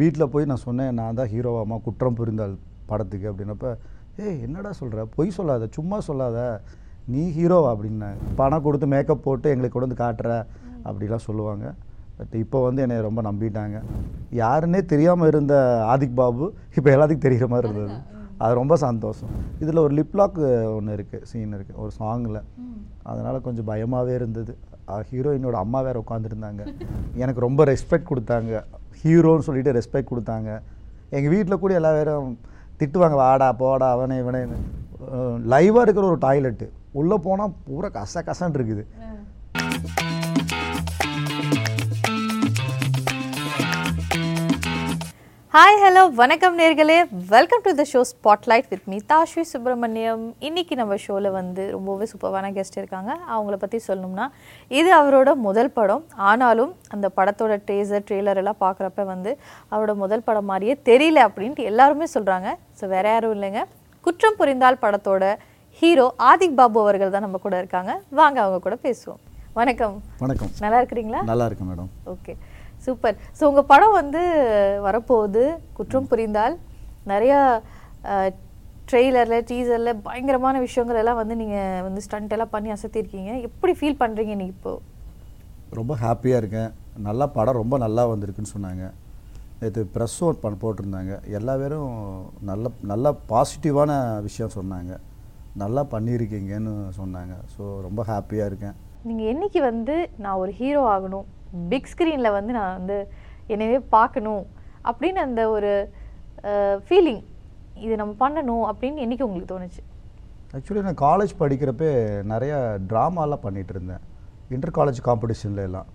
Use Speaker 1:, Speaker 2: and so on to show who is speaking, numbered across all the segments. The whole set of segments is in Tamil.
Speaker 1: வீட்டில் போய் நான் சொன்னேன் நான் தான் ஹீரோவாமா குற்றம் புரிந்தால் படத்துக்கு அப்படின்னப்ப ஏய் என்னடா சொல்கிற பொய் சொல்லாத சும்மா சொல்லாத. நீ ஹீரோவா அப்படின்னாங்க பணம் கொடுத்து மேக்கப் போட்டு எங்களுக்கு கொண்டு வந்து காட்டுற அப்படிலாம் சொல்லுவாங்க. பட் இப்போ வந்து என்னை ரொம்ப நம்பிட்டாங்க. யாருன்னே தெரியாமல் இருந்த ஆதிக் பாபு இப்போ எல்லாத்துக்கும் தெரிகிற மாதிரி இருந்தது. அது ரொம்ப சந்தோஷம். இதில் ஒரு லிப்லாக் ஒன்று இருக்குது சீன் இருக்குது ஒரு சாங்கில் அதனால் கொஞ்சம் பயமாகவே இருந்தது. ஹீரோயினோட அம்மா வேறு உட்காந்துருந்தாங்க எனக்கு ரொம்ப ரெஸ்பெக்ட் கொடுத்தாங்க. ஹீரோன்னு சொல்லிட்டு ரெஸ்பெக்ட் கொடுத்தாங்க. எங்கள் வீட்டில் கூட எல்லா பேரும் திட்டுவாங்க வாடா போடா அவனே இவனே. லைவாக இருக்கிற ஒரு டாய்லெட்டு உள்ளே போனால் பூரா கச கசன் இருக்குது.
Speaker 2: ஹாய் ஹலோ வணக்கம் நேர்களே. Welcome to the show spotlight with me Tashvi Subramaniam. இன்னைக்கு நம்ம ஷோவில் வந்து ரொம்பவே சூப்பரான கெஸ்ட் இருக்காங்க. அவங்கள பற்றி சொல்லணும்னா இது அவரோட முதல் படம். ஆனாலும் அந்த படத்தோட டேசர் ட்ரெய்லர் எல்லாம் பார்க்குறப்ப வந்து அவரோட முதல் படம் மாதிரியே தெரியல அப்படின்ட்டு எல்லாருமே சொல்கிறாங்க ஸோ வேற யாரும் இல்லைங்க. குற்றம் புரிந்தால் படத்தோட ஹீரோ ஆதிக் பாபு அவர்கள் தான் நம்ம கூட இருக்காங்க. வாங்க அவங்க கூட பேசுவோம். வணக்கம்.
Speaker 1: வணக்கம்.
Speaker 2: நல்லா இருக்கிறீங்களா?
Speaker 1: நல்லா இருக்கேன் மேடம்.
Speaker 2: Okay super. ஸோ உங்கள் படம் வந்து வரப்போகுது. குற்றம் புரிந்தால் நிறையா ட்ரெய்லரில் டீசரில் பயங்கரமான விஷயங்கள் எல்லாம் வந்து நீங்கள் வந்து ஸ்டண்ட் எல்லாம் பண்ணி அசத்திருக்கீங்க. எப்படி ஃபீல் பண்ணுறீங்க நீ இப்போ?
Speaker 1: ரொம்ப ஹாப்பியாக இருக்கேன். நல்லா படம் ரொம்ப நல்லா வந்திருக்குன்னு சொன்னாங்க. நேற்று ப்ரெஸ் ஒர்க் பண்ண போட்டிருந்தாங்க. எல்லா பேரும் நல்ல நல்ல பாசிட்டிவான விஷயம் சொன்னாங்க. நல்லா பண்ணியிருக்கீங்கன்னு சொன்னாங்க. ஸோ ரொம்ப ஹாப்பியாக இருக்கேன்.
Speaker 2: நீங்கள் என்னைக்கு வந்து நான் ஒரு ஹீரோ ஆகணும்? பிக் ஸ்க்ரீனில் வந்து நான் வந்து என்னவே பார்க்கணும் அப்படின்னு அந்த ஒரு ஃபீலிங் இது நம்ம பண்ணணும் அப்படின்னு என்றைக்கு உங்களுக்கு தோணுச்சு?
Speaker 1: ஆக்சுவலி நான் காலேஜ் படிக்கிறப்ப நிறையா ட்ராமாலாம் பண்ணிகிட்டு இருந்தேன் இன்டர் காலேஜ் காம்படிஷனில் எல்லாம்.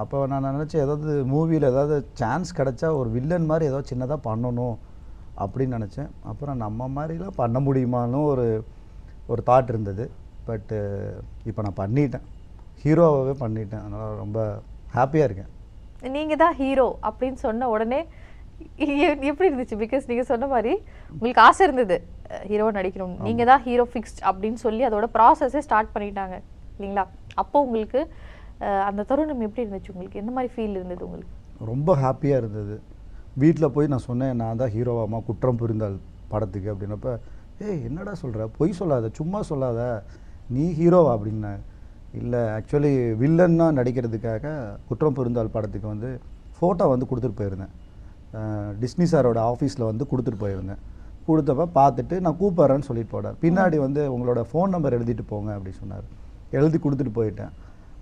Speaker 1: அப்போ நான் நினச்சேன் ஏதாவது மூவியில் ஏதாவது சான்ஸ் கிடச்சா ஒரு வில்லன் மாதிரி ஏதாவது சின்னதாக பண்ணணும் அப்படின்னு நினச்சேன். அப்புறம் நம்ம மாதிரிலாம் பண்ண முடியுமான்னு ஒரு ஒரு தாட் இருந்தது. பட்டு இப்போ நான் பண்ணிட்டேன். ஹீரோவாகவே பண்ணிட்டேன். அதனால் ரொம்ப ஹாப்பியாக இருக்கேன்.
Speaker 2: நீங்கள் தான் ஹீரோ அப்படின்னு சொன்ன உடனே எப்படி இருந்துச்சு? பிகாஸ் நீங்கள் சொன்ன மாதிரி உங்களுக்கு ஆசை இருந்தது. ஹீரோ நடிக்கணும். நீங்கள் தான் ஹீரோ ஃபிக்ஸ்ட் அப்படின்னு சொல்லி அதோட ப்ராசஸே ஸ்டார்ட் பண்ணிட்டாங்க. இல்லைங்களா? அப்போ உங்களுக்கு அந்த தருணம் எப்படி இருந்துச்சு? உங்களுக்கு எந்த மாதிரி ஃபீல் இருந்தது உங்களுக்கு?
Speaker 1: ரொம்ப ஹாப்பியாக இருந்தது. வீட்டில் போய் நான் சொன்னேன் நான் தான் ஹீரோவாமா குற்றம் புரிந்தால் படத்துக்கு அப்படின்னப்ப ஏய் என்னடா சொல்கிற பொய் சொல்லாத சும்மா சொல்லாத. நீ ஹீரோவா அப்படின்னாங்க இல்லை ஆக்சுவலி வில்லன்னா நடிக்கிறதுக்காக குற்றம் புரிந்தால் படத்துக்கு வந்து ஃபோட்டோ வந்து கொடுத்துட்டு போயிருந்தேன். டிஸ்னி சாரோட ஆஃபீஸில் வந்து கொடுத்துட்டு போயிருந்தேன். கொடுத்தப்ப பார்த்துட்டு நான் கூப்பிட்றேன்னு சொல்லிட்டு போனார். பின்னாடி வந்து உங்களோட ஃபோன் நம்பர் எழுதிட்டு போங்க அப்படி சொன்னார். எழுதி கொடுத்துட்டு போயிட்டேன்.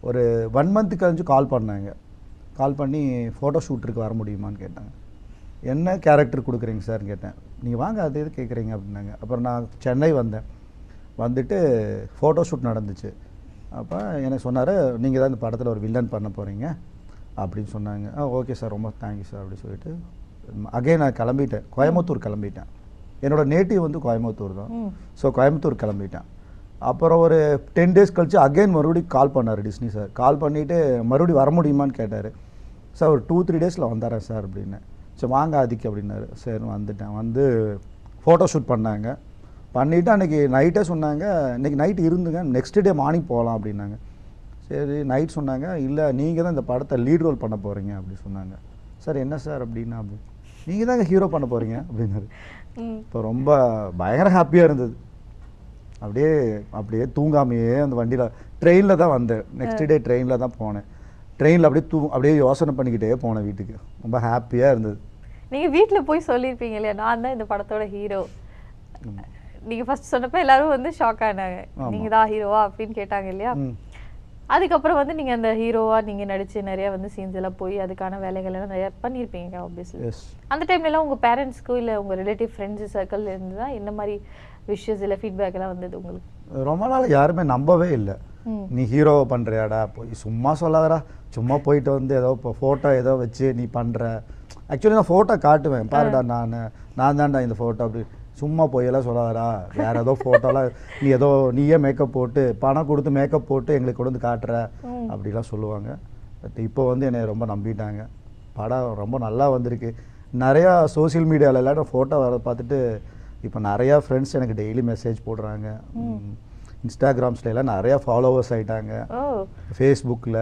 Speaker 1: ஒரு ஒன் மந்த் கழிஞ்சு கால் பண்ணாங்க. கால் பண்ணி ஃபோட்டோ ஷூட்டிற்கு வர முடியுமான்னு கேட்டாங்க. என்ன கேரக்டர் கொடுக்குறீங்க சார்னு கேட்டேன். நீங்கள் வாங்க அது எது கேட்குறீங்க அப்படின்னாங்க. அப்புறம் நான் சென்னை வந்தேன். வந்துட்டு ஃபோட்டோ ஷூட் நடந்துச்சு. அப்போ எனக்கு சொன்னார் நீங்கள் தான் இந்த படத்தில் ஒரு வில்லன் பண்ண போகிறீங்க அப்படின்னு சொன்னாங்க. ஆ ஓகே சார் ரொம்ப தேங்க்யூ சார் அப்படி சொல்லிட்டு அகைன் நான் கிளம்பிட்டேன். கோயம்புத்தூர் கிளம்பிட்டேன். என்னோட நேட்டிவ் வந்து கோயம்புத்தூர் தான். ஸோ கோயம்புத்தூர் கிளம்பிட்டேன். அப்புறம் ஒரு டென் டேஸ் கழிச்சு அகைன் மறுபடியும் கால் பண்ணார் டிஸ்னி சார் கால் பண்ணிவிட்டு மறுபடியும் வர முடியுமான்னு கேட்டார். சார் ஒரு டூ த்ரீ டேஸில் வந்துடுறேன் சார் அப்படின்னு. சரி வாங்க ஆதிக்கு அப்படின்னாரு. சரி வந்துட்டேன். வந்து ஃபோட்டோ ஷூட் பண்ணாங்க. பண்ணிவிட்டு அன்றைக்கி நைட்டே சொன்னாங்க. இன்றைக்கி நைட் இருந்துங்க. நெக்ஸ்ட் டே மார்னிங் போகலாம் அப்படின்னாங்க. சரி நைட் சொன்னாங்க. இல்லை நீங்கள் தான் இந்த படத்தை லீட் ரோல் பண்ண போகிறீங்க அப்படி சொன்னாங்க. சார் என்ன சார் அப்படின்னா அப்படி நீங்கள் தாங்க ஹீரோ பண்ண போகிறீங்க அப்படின்னாரு. இப்போ ரொம்ப பயங்கர ஹாப்பியாக இருந்தது. அப்படியே அப்படியே தூங்காமையே அந்த வண்டியில் ட்ரெயினில் தான் வந்தேன். நெக்ஸ்ட் டே ட்ரெயினில் தான் போனேன். ட்ரெயினில் அப்படியே தூ அப்படியே யோசனை பண்ணிக்கிட்டே போனேன் வீட்டுக்கு. ரொம்ப ஹாப்பியாக இருந்தது.
Speaker 2: நீங்கள் வீட்டில் போய் சொல்லியிருப்பீங்க இல்லையா? நான் தான் இந்த படத்தோட ஹீரோ நீங்கள் ஃபர்ஸ்ட் சொன்னப்ப எல்லாரும் வந்து ஷாக் ஆனாங்க.
Speaker 1: ஆமா.
Speaker 2: நீங்கள் தான் ஹீரோவா அப்படின்னு கேட்டாங்க இல்லையா. அதுக்கப்புறம் வந்து நீங்கள் அந்த ஹீரோவா நீங்கள் நடிச்சு நிறைய வந்து சீன்ஸ் எல்லாம் போய் அதுக்கான வேலைகள் எல்லாம் நிறைய பண்ணியிருப்பீங்க ஆப்வியஸ்லி அந்த டைம்ல எல்லாம் உங்கள் பேரண்ட்ஸ்க்கோ இல்லை உங்கள் ரிலேட்டிவ் ஃப்ரெண்ட்ஸ் சர்க்கிள் இருந்து தான் என்ன மாதிரி விஷயஸ் இல்லை ஃபீட்பேக் எல்லாம் வந்தது உங்களுக்கு?
Speaker 1: ரொம்ப நாள் யாருமே நம்பவே இல்லை. நீ ஹீரோவை பண்ணுறியாடா போய் சும்மா சொல்லாதடா. சும்மா போயிட்டு வந்து ஏதோ இப்போ ஃபோட்டோ ஏதோ வச்சு நீ பண்ணுற ஆக்சுவலி நான் ஃபோட்டோ காட்டுவேன். பாருடா நான். நான் தான்டா இந்த ஃபோட்டோ அப்படி சும்மா போயெல்லாம் சொல்லாதடா. வேற ஏதோ ஃபோட்டோலாம் நீ ஏதோ நீயே மேக்கப் போட்டு பணம் கொடுத்து மேக்கப் போட்டு எங்களுக்கு கொண்டு வந்து காட்டுற. அப்படிலாம் சொல்லுவாங்க. பட் இப்போ வந்து என்னை ரொம்ப நம்பிட்டாங்க. படம் ரொம்ப நல்லா வந்திருக்கு. நிறையா சோஷியல் மீடியாவில் எல்லாம் ஃபோட்டோ வர பார்த்துட்டு இப்போ நிறையா ஃப்ரெண்ட்ஸ் எனக்கு டெய்லி மெசேஜ் போடுறாங்க. இன்ஸ்டாகிராம்ஸ்ல எல்லாம் நிறையா ஃபாலோவர்ஸ் ஆயிட்டாங்க.
Speaker 2: ஓ.
Speaker 1: ஃபேஸ்புக்கில்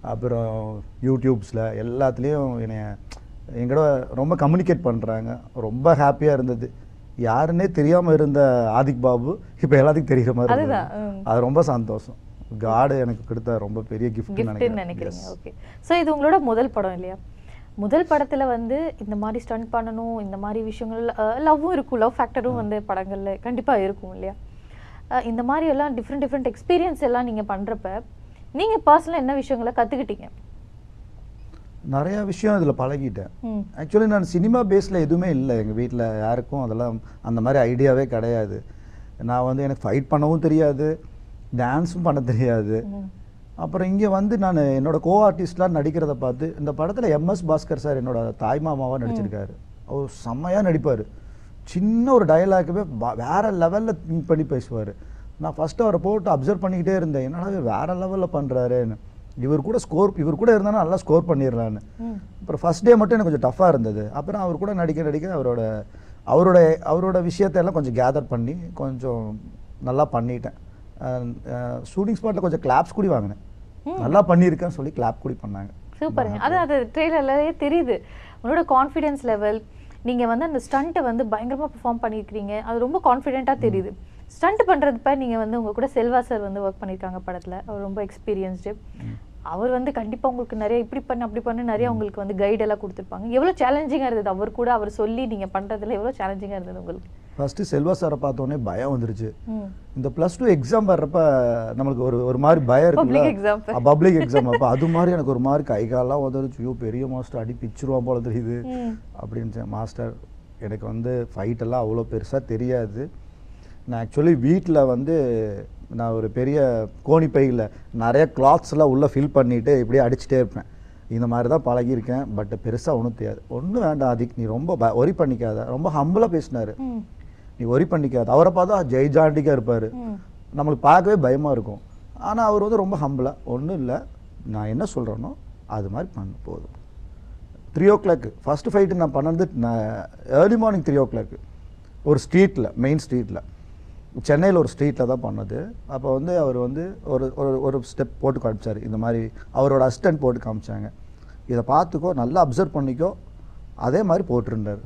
Speaker 1: அப்புறம் யூடியூப்ஸில் எல்லாத்துலேயும் என்னைய எங்கூட ரொம்ப கம்யூனிகேட் பண்ணுறாங்க ரொம்ப ஹாப்பியாக இருந்தது. யாருன்னே தெரியாமல் இருந்த ஆதிக் பாபு இப்போ எல்லாத்துக்கும் தெரிகிற மாதிரி
Speaker 2: அதுதான்.
Speaker 1: அது ரொம்ப சந்தோஷம். காடு எனக்கு கொடுத்த ரொம்ப பெரிய கிஃப்ட்
Speaker 2: நினைக்கிறீங்க. ஓகே ஸோ இது உங்களோட முதல் படம் இல்லையா? முதல் படத்துல வந்து இந்த மாதிரி ஸ்டண்ட் பண்ணணும் இந்த மாதிரி விஷயங்கள் லவ்வும் இருக்கும். லவ் ஃபேக்டரும் வந்து படங்கள்ல கண்டிப்பா இருக்கும் இல்லையா? இந்த மாதிரி எல்லாம் டிஃப்ரெண்ட் டிஃப்ரெண்ட் எக்ஸ்பீரியன்ஸ் எல்லாம் நீங்க பண்றப்ப நீங்க பர்சனலாக என்ன விஷயங்களை கத்துக்கிட்டீங்க?
Speaker 1: நிறைய விஷயம் இதில் பழகிட்டேன். ஆக்சுவலி நான் சினிமா பேஸில் எதுவுமே இல்லை. எங்கள் வீட்டில் யாருக்கும் அதெல்லாம் அந்த மாதிரி ஐடியாவே கிடையாது. நான் வந்து எனக்கு ஃபைட் பண்ணவும் தெரியாது. டான்ஸும் பண்ண தெரியாது. அப்புறம் இங்கே வந்து நான் என்னோட கோ ஆர்டிஸ்ட்லாம் நடிக்கிறத பார்த்து இந்த படத்தில் எம்எஸ் பாஸ்கர் சார் என்னோட தாய் மாமாவாக நடிச்சிருக்காரு. அவர் செம்மையாக நடிப்பார். சின்ன ஒரு டயலாக்குமே வேற லெவலில் திங்க் பண்ணி பேசுவார். நான் ஃபஸ்ட்டு அவரை போட்டு அப்சர்வ் பண்ணிக்கிட்டே இருந்தேன். என்னடா வேற லெவலில் பண்ணுறாருன்னு இவர் கூட ஸ்கோர் இவர் கூட இருந்தாலும் நல்லா ஸ்கோர் பண்ணிடலான்னு அப்புறம் ஃபர்ஸ்ட் டே மட்டும் எனக்கு கொஞ்சம் டஃப்பாக இருந்தது. அப்புறம் அவர் கூட நடிக்க நடிக்க அவரோட அவரோட அவரோட விஷயத்தை எல்லாம் கொஞ்சம் கேதர் பண்ணி கொஞ்சம் நல்லா பண்ணிட்டேன். ஷூட்டிங் ஸ்பாட்டில் கொஞ்சம் கிளாப்ஸ் கூடி வாங்கினேன். நல்லா பண்ணியிருக்கேன்னு சொல்லி கிளாப் கூடி பண்ணாங்க.
Speaker 2: சூப்பர். அது அது ட்ரெய்லர்லயே தெரியுது. உங்களோட கான்ஃபிடென்ஸ் லெவல் நீங்க வந்து அந்த ஸ்டண்ட்டை வந்து பயங்கரமா பெர்ஃபார்ம் பண்ணியிருக்கிறீங்க அது ரொம்ப கான்ஃபிடென்ட்டா தெரியுது. ஸ்டண்ட் பண்றதுப்ப நீங்க வந்து உங்க கூட செல்வா சார் வந்து ஒர்க் பண்ணியிருக்காங்க படத்துல. அவர் ரொம்ப எக்ஸ்பீரியன்ஸ்டு அவர் வந்து கண்டிப்பா உங்களுக்கு நிறைய இப்படி பண்ணு அப்படி பண்ணு நிறைய உங்களுக்கு வந்து கைட் எல்லாம் கொடுத்துருப்பாங்க. எவ்வளவு சேலஞ்சிங்கா இருந்தது. அவர் கூட அவர் சொல்லி நீங்க பண்றதுல எவ்வளவு சேலஞ்சிங்கா இருந்தது உங்களுக்கு?
Speaker 1: ஃபஸ்ட்டு செல்வா சாரை பார்த்தோன்னே பயம் வந்துருச்சு. இந்த ப்ளஸ் டூ எக்ஸாம் வர்றப்ப நம்மளுக்கு ஒரு ஒரு மாதிரி பயம். இருக்குல்ல? பப்ளிக் எக்ஸாம் அப்போ அது மாதிரி எனக்கு ஒரு மாதிரி கை காலெல்லாம் உதறிச்சு. ஐயோ பெரிய மாஸ்டர் அடி பிச்சிருவான் போல தெரியுது. அப்படின்னு மாஸ்டர் எனக்கு வந்து ஃபைட் எல்லாம் அவ்வளோ பெருசாக தெரியாது. நான் ஆக்சுவலி வீட்டில் வந்து நான் ஒரு பெரிய கோணி பையில் நிறைய கிளாத்ஸ் எல்லாம் உள்ளே ஃபில் பண்ணிட்டு இப்படியே அடிச்சுட்டே இருப்பேன். இந்த மாதிரி தான் பழகியிருக்கேன். பட் பெருசாக ஒன்றும் தெரியாது. ஒன்றும் வேண்டாம் அதுக்கு நீ ரொம்ப ஒரி பண்ணிக்காத. ரொம்ப ஹம்பிளாக பேசினாரு. நீ ஒரி பண்ணிக்காத. அவரை பார்த்தா ஜெய்ஜாண்டிக்காக இருப்பார்.
Speaker 2: ம்.
Speaker 1: நம்மளுக்கு பார்க்கவே பயமாக இருக்கும். ஆனால் அவர் வந்து ரொம்ப ஹம்பிளாக ஒன்றும் இல்லை. நான் என்ன சொல்கிறேனோ அது மாதிரி பண்ண போதும். Three o'clock first fight நான் பண்ணது நான் early morning three o'clock ஒரு ஸ்ட்ரீட்டில் மெயின் ஸ்ட்ரீட்டில் சென்னையில் ஒரு ஸ்ட்ரீட்டில் தான் பண்ணது. அப்போ வந்து அவர் வந்து ஒரு ஒரு ஒரு ஸ்டெப் போட்டு காமிச்சார். இந்த மாதிரி அவரோட அசிஸ்டன்ட் போட்டு காமிச்சாங்க. இதை பார்த்துக்கோ நல்லா அப்சர்வ் பண்ணிக்கோ. அதே மாதிரி போட்டிருந்தார்.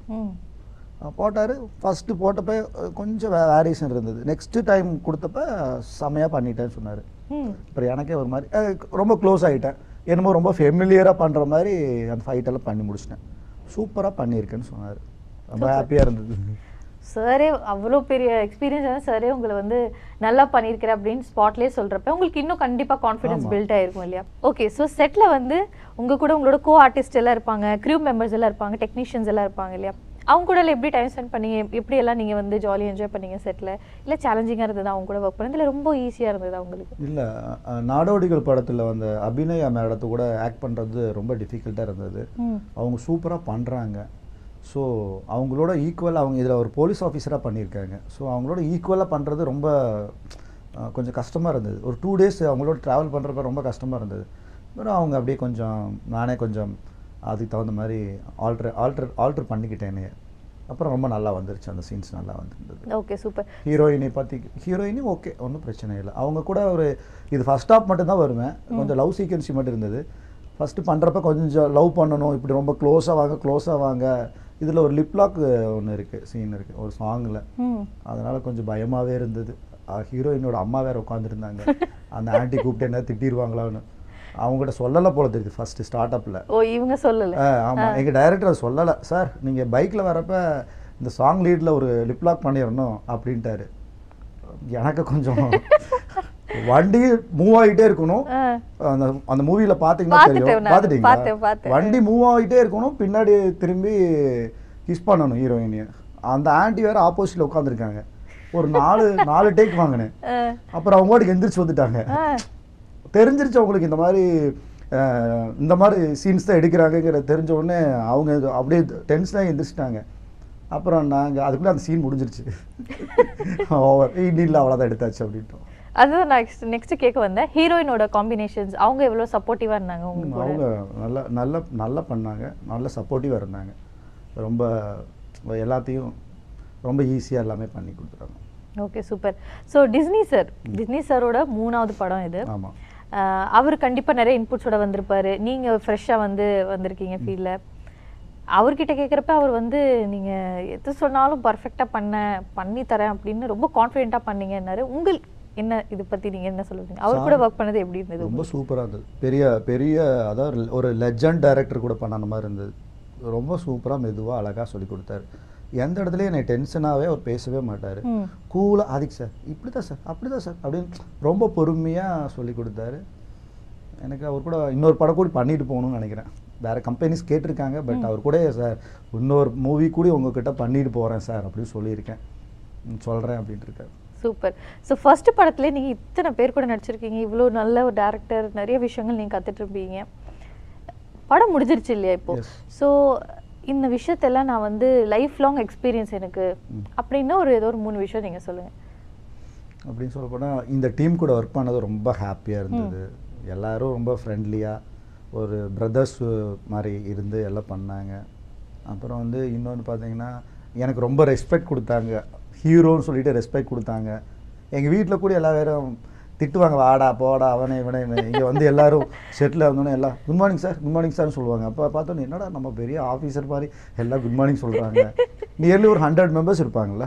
Speaker 1: போட்டார். ஃபஸ்ட்டு போட்டப்ப கொஞ்சம் வேரியேஷன் இருந்தது. நெக்ஸ்ட்டு டைம் கொடுத்தப்ப செமையாக பண்ணிட்டேன்னு சொன்னார். அப்புறம் எனக்கே ஒரு மாதிரி ரொம்ப க்ளோஸ் ஆகிட்டேன் என்னமோ ரொம்ப ஃபெமிலியராக பண்ணுற மாதிரி அந்த ஃபைட்டெல்லாம் பண்ணி முடிச்சிட்டேன். சூப்பராக பண்ணியிருக்கேன்னு சொன்னார். ரொம்ப ஹாப்பியாக இருந்தது.
Speaker 2: சாரே அவ்வளோ பெரிய எக்ஸ்பீரியன்ஸ் சாரே உங்களை வந்து நல்லா பண்ணியிருக்கிற அப்படின்னு ஸ்பாட்லேயே சொல்கிறப்ப உங்களுக்கு இன்னும் கண்டிப்பாக கான்ஃபிடன்ஸ். பில்ட் ஆயிருக்கும் இல்லையா? ஓகே ஸோ செட்டில் வந்து உங்கள் கூட உங்களோட கோ ஆர்டிஸ்ட் எல்லாம் இருப்பாங்க க்ரூ மெம்பர்ஸ் எல்லாம் இருப்பாங்க டெக்னீஷியன்ஸ் எல்லாம் இருப்பாங்க இல்லையா? அவங்க கூட எப்படி டைம் ஸ்பெண்ட் பண்ணீங்க? எப்படி எல்லாம் நீங்கள் வந்து ஜாலியாக என்ஜாய் பண்ணீங்க செட்டில் இல்லை சேலஞ்சிங்காக இருந்தது அவங்க கூட ஒர்க் பண்ணது? இல்லை ரொம்ப ஈஸியாக இருந்தது அவங்களுக்கு
Speaker 1: இல்லை நாடோடிகள் படத்தில் வந்த அபிநயா மேடத்து கூட ஆக்ட் பண்ணுறது ரொம்ப டிஃபிகல்ட்டாக இருந்தது. அவங்க சூப்பராக பண்ணுறாங்க ஸோ அவங்களோட ஈக்குவலாக அவங்க இதில் ஒரு போலீஸ் ஆஃபீஸராக பண்ணியிருக்காங்க. ஸோ அவங்களோட ஈக்குவலாக பண்ணுறது ரொம்ப கொஞ்சம் கஷ்டமாக இருந்தது. ஒரு டூ டேஸ் அவங்களோட ட்ராவல் பண்ணுறப்ப ரொம்ப கஷ்டமாக இருந்தது. அப்புறம் அவங்க அப்படியே கொஞ்சம் நானே கொஞ்சம் அதுக்கு தகுந்த மாதிரி ஆல்ட்ரு ஆல்ட்ரு ஆல்ட்ரு பண்ணிக்கிட்டேன் அப்புறம் ரொம்ப நல்லா வந்துருச்சு. அந்த சீன்ஸ் நல்லா வந்துருந்தது.
Speaker 2: ஓகே சூப்பர்
Speaker 1: ஹீரோயினை பற்றி ஹீரோயினும் ஓகே ஒன்றும் பிரச்சனை இல்லை. அவங்க கூட ஒரு இது ஃபர்ஸ்ட் ஸ்டாப் மட்டும் தான் வருவேன் கொஞ்சம் லவ் சீக்வன்சி மட்டும் இருந்தது. ஃபஸ்ட்டு பண்ணுறப்ப கொஞ்சம் லவ் பண்ணணும். இப்படி ரொம்ப க்ளோஸாக வாங்க க்ளோஸாக வாங்க. இதில் ஒரு லிப்லாக் ஒன்று இருக்குது சீன் இருக்குது ஒரு சாங்கில் அதனால் கொஞ்சம் பயமாகவே இருந்தது. ஹீரோயினோட அம்மா வேறு உட்காந்துருந்தாங்க அந்த ஆண்டி கூப்பிட்டு என்ன திட்டிடுவாங்களான்னு அவங்ககிட்ட சொல்லலை போல தெரியுது ஃபஸ்ட்டு ஸ்டார்ட் அப்பில்
Speaker 2: ஓ இவங்க சொல்லலை.
Speaker 1: ஆமாம் எங்கள் டைரக்டர் சொல்லலை. சார் நீங்கள் பைக்கில் வரப்ப இந்த சாங் லீடில் ஒரு லிப்லாக் பண்ணிடணும் அப்படின்ட்டாரு. எனக்கு கொஞ்சம் வண்டி மூவ் ஆகிட்டே இருக்கணும். அந்த அந்த மூவியில்
Speaker 2: பார்த்துட்டேன்
Speaker 1: தெரியும்.
Speaker 2: பார்த்தேன்.
Speaker 1: வண்டி மூவ் ஆகிட்டே இருக்கணும். பின்னாடி திரும்பி கிஸ் பண்ணணும் ஹீரோயினியை அந்த ஆண்டி வேற ஆப்போசிட்டில் உட்காந்துருக்காங்க ஒரு நாலு நாலு டேக் வாங்கினேன். அப்புறம் அவங்க பாட்டுக்கு எந்திரிச்சு வந்துட்டாங்க. தெரிஞ்சிருச்சு அவங்களுக்கு இந்த மாதிரி இந்த மாதிரி சீன்ஸ் தான் எடுக்கிறாங்கங்கிற தெரிஞ்ச உடனே அவங்க அப்படியே டென்ஷனாக எந்திரிச்சிட்டாங்க. அப்புறம் நாங்கள் அதுக்குள்ளே அந்த சீன் முடிஞ்சிருச்சு. ஓவர் இல்லை அவ்வளோதான் எடுத்தாச்சு அப்படின்ட்டோம்.
Speaker 2: அதுதான் நான் நெக்ஸ்ட் நெக்ஸ்ட் கேட்க வந்தேன். ஹீரோயினோட காம்பினேஷன்ஸ் அவங்க எவ்வளவு சப்போர்ட்டிவா இருந்தாங்க உங்க கூட?
Speaker 1: அவங்க நல்லா நல்லா நல்லா பண்ணாங்க. நல்ல சப்போர்ட்டிவாக இருந்தாங்க. ரொம்ப எல்லாத்தையும் ரொம்ப ஈஸியாக எல்லாமே பண்ணி கொடுத்துட்டாங்க.
Speaker 2: Okay super so Disney sir Disney சாரோட மூணாவது படம் இது.
Speaker 1: ஆமாம்
Speaker 2: அவர் கண்டிப்பா நிறைய இன்புட்ஸோட வந்திருப்பாரு. நீங்க ஃப்ரெஷ்ஷா வந்து வந்திருக்கீங்க ஃபீல்ட்ல அவர்கிட்ட கேட்குறப்ப அவர் வந்து நீங்க எது சொன்னாலும் பர்ஃபெக்டாக பண்ண பண்ணி தரேன் அப்படின்னு ரொம்ப கான்ஃபிடென்ட்டாக பண்ணீங்கன்னாரு. உங்கள் என்ன இது பத்தி நீங்க என்ன சொல்லுவீங்க? அவர் கூட ஒர்க் பண்ணது எப்படி இருந்தது
Speaker 1: ரொம்ப சூப்பராக இருந்தது. பெரிய பெரிய அதாவது ஒரு லெஜண்ட் டைரக்டர் கூட பண்ண மாதிரி இருந்தது. ரொம்ப சூப்பராக மெதுவாக அழகாக சொல்லி கொடுத்தாரு. எந்த இடத்துலையும் என்னை டென்ஷனாகவே அவர் பேசவே மாட்டார். கூலாக ஆதிக் சார் இப்படி தான் சார் அப்படி தான் சார் அப்படின்னு ரொம்ப பொறுமையாக சொல்லி கொடுத்தாரு. எனக்கு அவர் கூட இன்னொரு படம் கூட பண்ணிட்டு போகணும்னு நினைக்கிறேன். வேறு கம்பெனிஸ் கேட்டிருக்காங்க பட் அவர் கூட சார் இன்னொரு மூவி கூட உங்ககிட்ட பண்ணிட்டு போகிறேன் சார் அப்படின்னு சொல்லியிருக்கேன். சொல்கிறேன் அப்படின்ட்டு இருக்காரு.
Speaker 2: சூப்பர். ஸோ ஃபர்ஸ்ட் படத்துல நீங்க இத்தனை பேர் கூட நடிச்சிருக்கீங்க. இவ்வளோ நல்ல ஒரு டேரக்டர் நிறைய விஷயங்கள் நீங்க கத்துட்டு இருப்பீங்க. படம் முடிஞ்சிருச்சு இல்லையா இப்போ. ஸோ இந்த விஷயத்தெல்லாம் நான் வந்து லைஃப் லாங் எக்ஸ்பீரியன்ஸ் எனக்கு அப்படின்னா ஒரு ஏதோ ஒரு மூணு விஷயம் நீங்க சொல்லுங்க.
Speaker 1: அப்படின்னு சொல்ல போனால் இந்த டீம் கூட ஒர்க் பண்ணது ரொம்ப ஹாப்பியாக இருந்தது. எல்லாரும் ரொம்ப ஃப்ரெண்ட்லியாக ஒரு பிரதர்ஸ் மாதிரி இருந்து எல்லாம் பண்ணாங்க. அப்புறம் வந்து இன்னொன்று பார்த்தீங்கன்னா எனக்கு ரொம்ப ரெஸ்பெக்ட் கொடுத்தாங்க. ஹீரோன்னு சொல்லிட்டு ரெஸ்பெக்ட் கொடுத்தாங்க. எங்கள் வீட்டில் கூட எல்லா பேரும் திட்டுவாங்க வாடா போடா அவனே இவனே இங்கே வந்து எல்லாரும் செட்டில் வந்தோன்னே எல்லாம் good morning sir good morning சார்னு சொல்லுவாங்க. அப்போ பார்த்தோன்னே என்னடா நம்ம பெரிய ஆஃபீஸர் மாதிரி எல்லாம் குட் மார்னிங் சொல்கிறாங்க நியர்லி ஒரு ஹண்ட்ரட் மெம்பர்ஸ் இருப்பாங்கல்ல?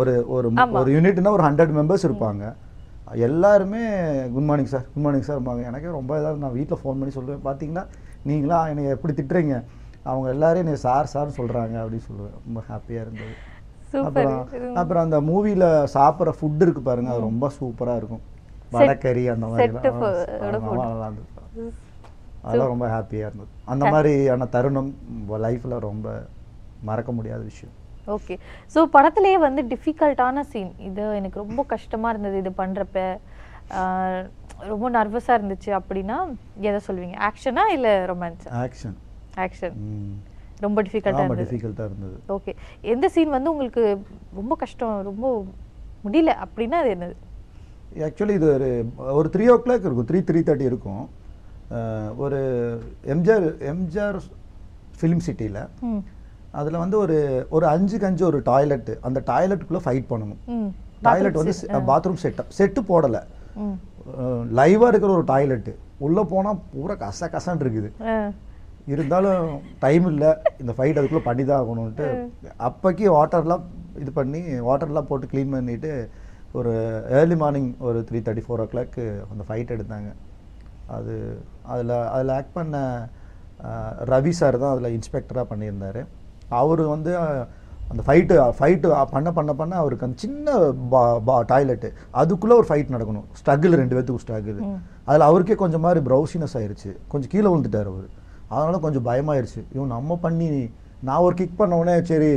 Speaker 1: ஒரு ஒரு. ஒரு யூனிட்னா ஒரு ஹண்ட்ரட் மெம்பர்ஸ் இருப்பாங்க. எல்லாருமே good morning sir good morning sir இருப்பாங்க எனக்கே ரொம்ப இதாக நான் வீட்டில் ஃபோன் பண்ணி சொல்லுவேன். பார்த்தீங்களா நீங்களா? என்னை எப்படி திட்டுறீங்க? அவங்க எல்லாரும் என்னை சார் சார் சொல்கிறாங்க அப்படின்னு சொல்லுவேன். ரொம்ப ஹாப்பியாக இருந்தது. அப்புறம் அப்புறம் அந்த மூவியில் சாப்பிட்ற ஃபுட் இருக்கு பாருங்க அது ரொம்ப சூப்பராக இருக்கும். வடக்கறி அந்த மாதிரி அதெல்லாம் ரொம்ப ஹாப்பியாக இருந்தது. அந்த மாதிரியான தருணம் லைஃப்பில் ரொம்ப மறக்க முடியாத விஷயம்.
Speaker 2: ஓகே ஸோ படத்துலேயே வந்து டிஃபிகல்ட்டான சீன் இது எனக்கு ரொம்ப கஷ்டமா இருந்தது இது பண்றப்ப. ஆஹ், ரொம்ப நர்வஸா இருந்துச்சு அப்படின்னா எதை சொல்வீங்க? ஆக்ஷனா இல்ல ரொமான்ஸா
Speaker 1: ஆக்ஷன்
Speaker 2: ஆக்ஷன் ரொம்ப டிஃபிகல்ட்டா
Speaker 1: ரொம்ப
Speaker 2: இருந்தது.
Speaker 1: டிஃபிகல்ட்டாக இருந்தது.
Speaker 2: ஓகே எந்த சீன் வந்து உங்களுக்கு ரொம்ப கஷ்டம் ரொம்ப முடியல அப்படின்னா அது என்னது?
Speaker 1: ஆக்சுவலி இது ஒரு ஒரு த்ரீ ஓ கிளாக் இருக்கும். த்ரீ த்ரீ தேர்ட்டி இருக்கும். ஒரு எம்ஜிஆர் எம்ஜிஆர் ஃபிலிம் சிட்டியில் அதில் வந்து ஒரு ஒரு அஞ்சுக்கு அஞ்சு ஒரு டாய்லெட்டு அந்த டாய்லெட்டுக்குள்ளே ஃபைட் பண்ணணும். டாய்லெட் வந்து பாத்ரூம் செட்டப் செட்டு போடலை. லைவாக இருக்கிற ஒரு டாய்லெட்டு உள்ளே போனால் பூரா கச கசன்னு இருக்குது இருந்தாலும் டைம் இல்லை. இந்த ஃபைட் அதுக்குள்ளே பண்ணி தான் ஆகணும்ன்ட்டு அப்போக்கி வாட்டர்லாம் இது பண்ணி வாட்டர்லாம் போட்டு க்ளீன் பண்ணிட்டு ஒரு ஏர்லி மார்னிங் ஒரு three thirty four o'clock அந்த ஃபைட் எடுத்தாங்க. அது அதில் அதில் ஆக்ட் பண்ண ரவி சார் தான் அதில் இன்ஸ்பெக்டராக பண்ணியிருந்தார். அவர் வந்து அந்த ஃபைட்டு ஃபைட்டு பண்ண பண்ண பண்ண அவருக்கு அந்த சின்ன பா பா டாய்லெட்டு அதுக்குள்ளே ஒரு ஃபைட் நடக்கணும். ஸ்ட்ரகிள் ரெண்டு பேர்த்துக்கும் ஸ்ட்ரகிள் அதில் அவருக்கே கொஞ்சம் மாதிரி ப்ரௌசினஸ் ஆயிருச்சு. கொஞ்சம் கீழே விழுந்துட்டார் அவர். அதனால கொஞ்சம் பயமாயிருச்சு. இவன் நம்ம பண்ணி நான் ஒரு கிக் பண்ண உடனே சரி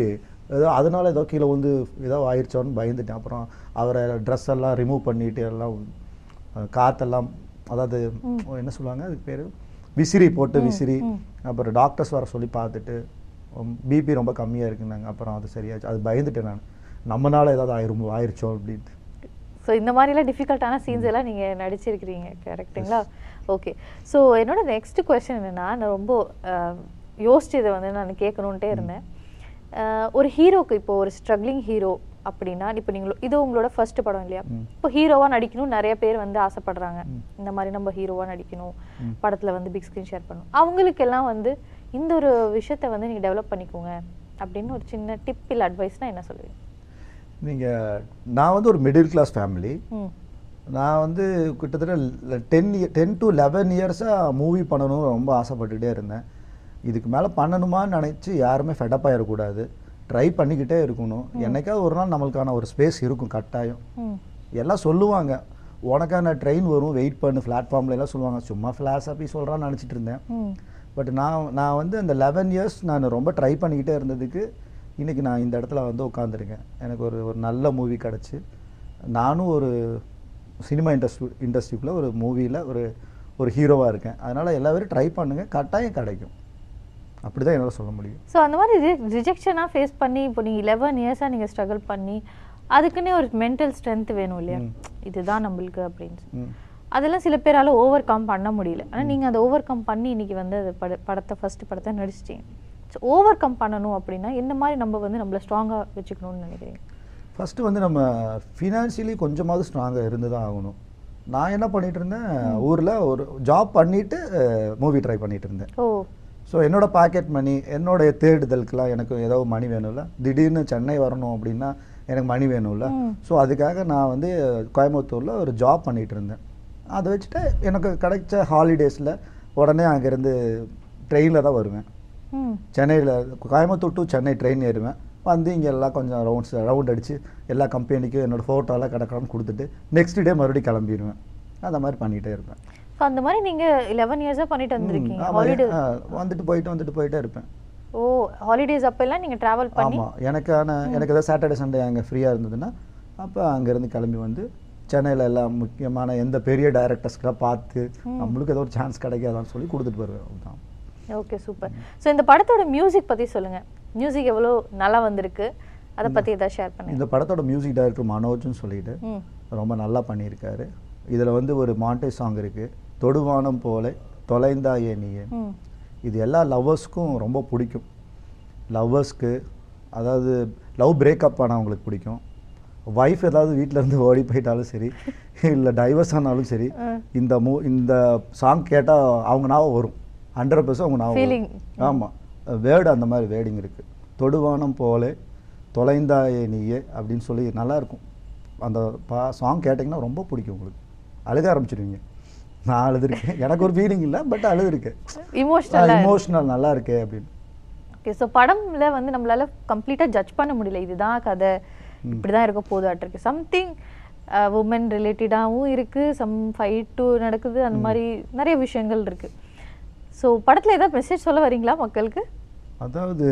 Speaker 1: ஏதோ அதனால ஏதோ கீழே வந்து ஏதோ ஆயிடுச்சோன்னு பயந்துட்டேன். அப்புறம் அவரை ட்ரெஸ் எல்லாம் ரிமூவ் பண்ணிட்டு எல்லாம் காத்தெல்லாம் அதாவது என்ன சொல்லுவாங்க? அதுக்கு பேர்? விசிறி போட்டு விசிறி அப்புறம் டாக்டர்ஸ் வர சொல்லி பார்த்துட்டு பிபி ரொம்ப கம்மியாக இருக்குன்னாங்க. அப்புறம் அது சரியாச்சு. அது பயந்துட்டேன் நான். நம்மனால ஏதாவது ஆயிரும் ஆயிருச்சோ அப்படின்ட்டு.
Speaker 2: ஸோ இந்த மாதிரிலாம் டிஃபிகல்ட்டான சீன்ஸ் எல்லாம் நீங்க நடிச்சிருக்கிறீங்க கரெக்ட்டுங்களா ஓகே ஸோ என்னோட நெக்ஸ்ட் கொஸ்டின் என்னன்னா நான் ரொம்ப யோசிச்சு இதை வந்து நான் கேட்கணுன்ட்டே இருந்தேன். ஒரு ஹீரோக்கு இப்போ ஒரு ஸ்ட்ரகிளிங் ஹீரோ அப்படின்னா இப்போ நீங்க இது உங்களோட ஃபர்ஸ்ட் படம் இல்லையா? இப்போ ஹீரோவா நடிக்கணும் நிறைய பேர் வந்து ஆசைப்படுறாங்க. இந்த மாதிரி நம்ம ஹீரோவா நடிக்கணும். படத்துல வந்து பிக் ஸ்க்ரீன் ஷேர் பண்ணணும். அவங்களுக்கெல்லாம் வந்து இந்த ஒரு விஷயத்த வந்து நீங்க டெவலப் பண்ணிக்கோங்க. அப்படின்னு ஒரு சின்ன டிப் இல்லை அட்வைஸ்னா என்ன சொல்லுவீங்க?
Speaker 1: நீங்கள் நான் வந்து ஒரு மிடில் கிளாஸ் ஃபேமிலி நான் வந்து கிட்டத்தட்ட டென் டென் டு லெவன் இயர்ஸாக மூவி பண்ணணும்னு ரொம்ப ஆசைப்பட்டுட்டே இருந்தேன். இதுக்கு மேலே பண்ணணுமான்னு நினச்சி யாருமே ஃபெடப் ஆயிடக்கூடாது. ட்ரை பண்ணிக்கிட்டே இருக்கணும். என்னைக்காவது ஒரு நாள் நம்மளுக்கான ஒரு ஸ்பேஸ் இருக்கும் கட்டாயம். எல்லாம் சொல்லுவாங்க. உனக்கான ட்ரெயின் வரும் வெயிட் பண்ணு பிளாட்ஃபார்ம்ல எல்லாம் சொல்லுவாங்க. சும்மா ஃப்ளாஷாக போய் சொல்கிறான்னு நினச்சிட்டு இருந்தேன். பட் நான் நான் வந்து அந்த லெவன் இயர்ஸ் நான் ரொம்ப ட்ரை பண்ணிக்கிட்டே இருந்ததுக்கு இன்றைக்கி நான் இந்த இடத்துல வந்து உட்காந்துருக்கேன் எனக்கு ஒரு ஒரு நல்ல மூவி கிடச்சி. நானும் ஒரு சினிமா இண்டஸ்ட்ரி இண்டஸ்ட்ரிக்குள்ளே ஒரு மூவியில் ஒரு ஒரு ஹீரோவாக இருக்கேன். அதனால் எல்லா பேரும் ட்ரை பண்ணுங்கள் கட்டாயம் கிடைக்கும். அப்படி தான் என்னால் சொல்ல முடியும்.
Speaker 2: ஸோ அந்த மாதிரி ரிஜெக்ஷனாக ஃபேஸ் பண்ணி இப்போ நீங்கள் லெவன் இயர்ஸாக நீங்கள் ஸ்ட்ரகிள் பண்ணி அதுக்குன்னே ஒரு மென்டல் ஸ்ட்ரென்த் வேணும் இல்லையா? இதுதான் நம்மளுக்கு அப்படின்னு. அதெல்லாம் சில பேரால ஓவர் கம் பண்ண முடியல. ஆனால் நீங்கள் அதை ஓவர் கம் பண்ணி இன்னைக்கு வந்து அது பட படத்தை ஃபர்ஸ்ட் படத்தை நடிச்சிட்டீங்க. ஸோ ஓவர் கம் பண்ணணும் அப்படின்னா என்ன மாதிரி நம்ம வந்து நம்மளை ஸ்ட்ராங்காக வச்சுக்கணும்னு நினைக்கிறீங்க?
Speaker 1: ஃபஸ்ட்டு வந்து நம்ம ஃபினான்ஷியலி கொஞ்சமாவது ஸ்ட்ராங்காக இருந்து தான் ஆகணும். நான் என்ன பண்ணிட்டு இருந்தேன் ஊரில் ஒரு ஜாப் பண்ணிவிட்டு மூவி ட்ரை பண்ணிட்டு இருந்தேன் ஸோ என்னோட பாக்கெட் மணி என்னோட தேடுதலுக்கெல்லாம் எனக்கு ஏதோ மணி வேணும்ல? திடீர்னு சென்னை வரணும் அப்படின்னா எனக்கு மணி வேணும்ல. ஸோ அதுக்காக நான் வந்து கோயம்புத்தூரில் ஒரு ஜாப் பண்ணிட்டு இருந்தேன் அதை வச்சுட்டு எனக்கு கிடைச்ச ஹாலிடேஸில் உடனே அங்கேருந்து ட்ரெயினில் தான் வருவேன். சென்னையில் கோயம்புத்தூர் டு சென்னை ட்ரெயின் ஏறுவேன். வந்து இங்கே எல்லாம் கொஞ்சம் ரவுண்ட்ஸ் ரவுண்ட் அடித்து எல்லா கம்பெனிக்கும் என்னோட ஃபோட்டோலாம் கிடக்கணும்னு கொடுத்துட்டு நெக்ஸ்ட் டே மறுபடியும் கிளம்பிடுவேன். அந்த மாதிரி பண்ணிகிட்டே இருப்பேன்.
Speaker 2: ஸோ அந்த மாதிரி நீங்கள் லெவன் இயர்ஸாக பண்ணிட்டு வந்திருக்கீங்க. ஹாலிடே
Speaker 1: வந்துட்டு போயிட்டு வந்துட்டு போயிட்டே இருப்பேன்.
Speaker 2: ஓ ஹாலிடேஸ் அப்பெல்லாம் நீங்கள் ட்ராவல் பண்ணி
Speaker 1: ஆமாம் எனக்கான எனக்கு ஏதாவது சாட்டர்டே சண்டே அங்கே ஃப்ரீயாக இருந்ததுன்னா அப்போ அங்கேருந்து கிளம்பி வந்து சென்னையில் எல்லாம் முக்கியமான எந்த பெரிய டைரக்டர்ஸ்க்கெல்லாம் பார்த்து நம்மளுக்கு ஏதோ ஒரு சான்ஸ் கிடைக்காதான்னு சொல்லி கொடுத்துட்டு வருவேன் அதுதான்
Speaker 2: ஓகே சூப்பர் ஸோ இந்த படத்தோட மியூசிக் பற்றி சொல்லுங்கள் மியூசிக் எவ்வளோ நல்லா வந்திருக்கு? அதை பற்றி ஏதாவது ஷேர் பண்ணுங்க.
Speaker 1: இந்த படத்தோட மியூசிக் டைரக்டர் மனோஜ்னு சொல்லிட்டு ரொம்ப நல்லா பண்ணியிருக்காரு. இதில் வந்து ஒரு மாண்டே சாங் இருக்குது தொடுவானம் போல தொலைந்தாயே நீயே
Speaker 2: ம்.
Speaker 1: இது எல்லா லவ்வர்ஸ்க்கும் ரொம்ப பிடிக்கும். லவ்வர்ஸ்க்கு அதாவது லவ் பிரேக்கப் ஆனவங்களுக்கு பிடிக்கும். ஒய்ஃப் ஏதாவது வீட்ல இருந்து ஓடி போயிட்டாலும் சரி இல்லை டைவர்ஸ் ஆனாலும் சரி. இந்த மூ இந்த சாங் கேட்டால் அவங்க ஞாபகம் வரும். ஹண்ட்ரட் பர்சன்ட் அவங்க. வரும். ஆமாம் வேர்டு அந்த மாதிரி வேர்டிங் இருக்குது தொடுவானம் போலே தொலைந்தாயே நீயே அப்படின்னு சொல்லி நல்லா இருக்கும். அந்த பா சாங் கேட்டிங்கன்னா ரொம்ப பிடிக்கும் உங்களுக்கு. அழுக ஆரம்பிச்சிடுவீங்க நான் அழுதுருக்கேன். எனக்கு ஒரு ஃபீலிங் இல்லை பட் அழுதுருக்கேன்.
Speaker 2: இமோஷனலாக
Speaker 1: இமோஷனல் நல்லா இருக்கே அப்படின்னு.
Speaker 2: ஓகே ஸோ படம்ல வந்து நம்மளால கம்ப்ளீட்டாக ஜட்ஜ் பண்ண முடியல. இதுதான் கதை. இப்படி தான் இருக்க போதாட்டிருக்கு சம்திங் உமன் ரிலேட்டடாகவும் இருக்கு. சம் ஃபைட்டு நடக்குது. அந்த மாதிரி நிறைய விஷயங்கள் இருக்கு. ஸோ படத்துல ஏதாவது மெசேஜ் சொல்ல வரீங்களா மக்களுக்கு?
Speaker 1: அதாவது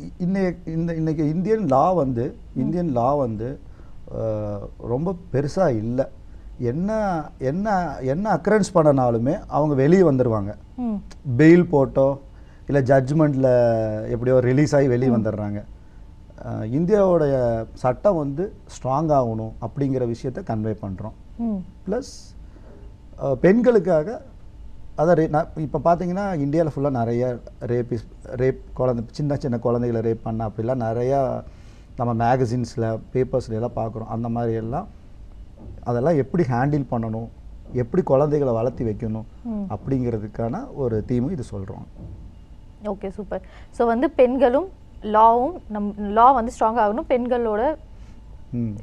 Speaker 1: இ- இன்னைக்கு இந்த இன்னைக்கு இந்தியன் லா வந்து இந்தியன் லா வந்து ரொம்ப பெருசாக இல்லை. என்ன என்ன என்ன அக்கரன்ஸ் பண்ணனாலுமே அவங்க வெளியே வந்துடுவாங்க பெயில் போட்டோ இல்லை ஜட்ஜ்மெண்ட்டில் எப்படியோ ரிலீஸ் ஆகி வெளியே வந்துடுறாங்க. இந்தியாவுடைய சட்டம் வந்து ஸ்ட்ராங் ஆகணும் அப்படிங்கிற விஷயத்த கன்வே பண்ணுறோம் ப்ளஸ் பெண்களுக்காக அதான் ரே நான் இப்போ பார்த்தீங்கன்னா இந்தியாவில் ஃபுல்லாக நிறைய ரேபிஸ் ரேப் குழந்தை சின்ன சின்ன குழந்தைகளை ரேப் பண்ண அப்படிலாம் நிறையா நம்ம மேகசின்ஸில் பேப்பர்ஸில் எல்லாம் பார்க்குறோம் அந்த மாதிரி எல்லாம் அதெல்லாம் எப்படி ஹேண்டில் பண்ணணும்? எப்படி குழந்தைகளை வளர்த்தி வைக்கணும். அப்படிங்கிறதுக்கான ஒரு தீமும் இது சொல்கிறோம்
Speaker 2: ஓகே சூப்பர் ஸோ வந்து பெண்களும் லாவும் நம் லா வந்து ஸ்ட்ராங் ஆகணும். பெண்களோட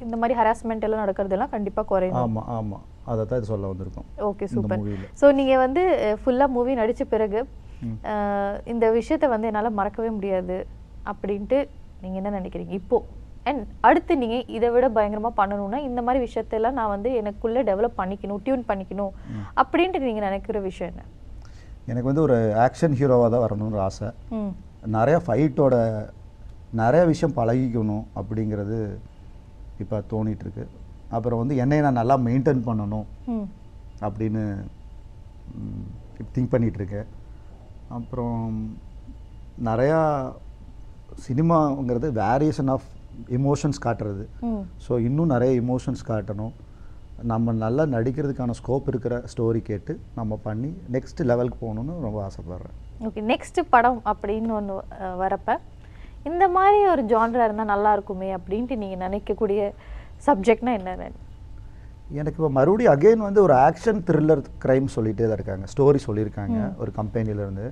Speaker 2: இந்த மாதிரி ஹராஸ்மெண்ட் எல்லாம் நடக்கிறதெல்லாம் கண்டிப்பாக குறையணும்.
Speaker 1: ஆமாம் ஆமாம் அதை தான் இது சொல்ல வந்திருக்கோம்.
Speaker 2: ஓகே சூப்பர் ஸோ நீங்கள் வந்து ஃபுல்லாக மூவி நடித்த பிறகு இந்த விஷயத்தை வந்து என்னால் மறக்கவே முடியாது அப்படின்ட்டு நீங்கள் என்ன நினைக்கிறீங்க? இப்போ. அண்ட் அடுத்து நீங்கள் இதை விட பயங்கரமாக பண்ணணும்னா இந்த மாதிரி விஷயத்தெல்லாம் நான் வந்து எனக்குள்ளே டெவலப் பண்ணிக்கணும் டியூன் பண்ணிக்கணும் அப்படின்ட்டு நீங்கள் நினைக்கிற விஷயம் என்ன?
Speaker 1: எனக்கு வந்து ஒரு ஆக்ஷன் ஹீரோவாக தான் வரணும்னு ஆசை. நிறைய ஃபைட்டோட நிறைய விஷயம் பழகிக்கணும் அப்படிங்கிறது இப்போ தோணிட்டு இருக்கு அப்புறம் வந்து என்னை நான் நல்லா மெயின்டைன் பண்ணணும் அப்படின்னு திங்க் பண்ணிட்டு இருக்கேன் அப்புறம் நிறையா சினிமாங்கிறது வேரியேஷன் ஆஃப் எமோஷன்ஸ் காட்டுறது. ஸோ இன்னும் நிறைய எமோஷன்ஸ் காட்டணும். நம்ம நல்லா நடிக்கிறதுக்கான ஸ்கோப் இருக்கிற ஸ்டோரி கேட்டு நம்ம பண்ணி நெக்ஸ்ட் லெவலுக்கு போகணுன்னு ரொம்ப ஆசைப்பட்றேன்.
Speaker 2: ஓகே நெக்ஸ்ட் படம் அப்படின்னு ஒன்று வரப்ப இந்த மாதிரி ஒரு ஜான்ரா இருந்தால் நல்லா இருக்குமே அப்படின்ட்டு நீங்கள் நினைக்கக்கூடிய சப்ஜெக்ட்னா என்ன
Speaker 1: எனக்கு இப்போ மறுபடியும் அகைன் வந்து ஒரு ஆக்ஷன் த்ரில்லர் க்ரைம் சொல்லிட்டே தான் இருக்காங்க. ஸ்டோரி சொல்லியிருக்காங்க ஒரு கம்பெனிலேருந்து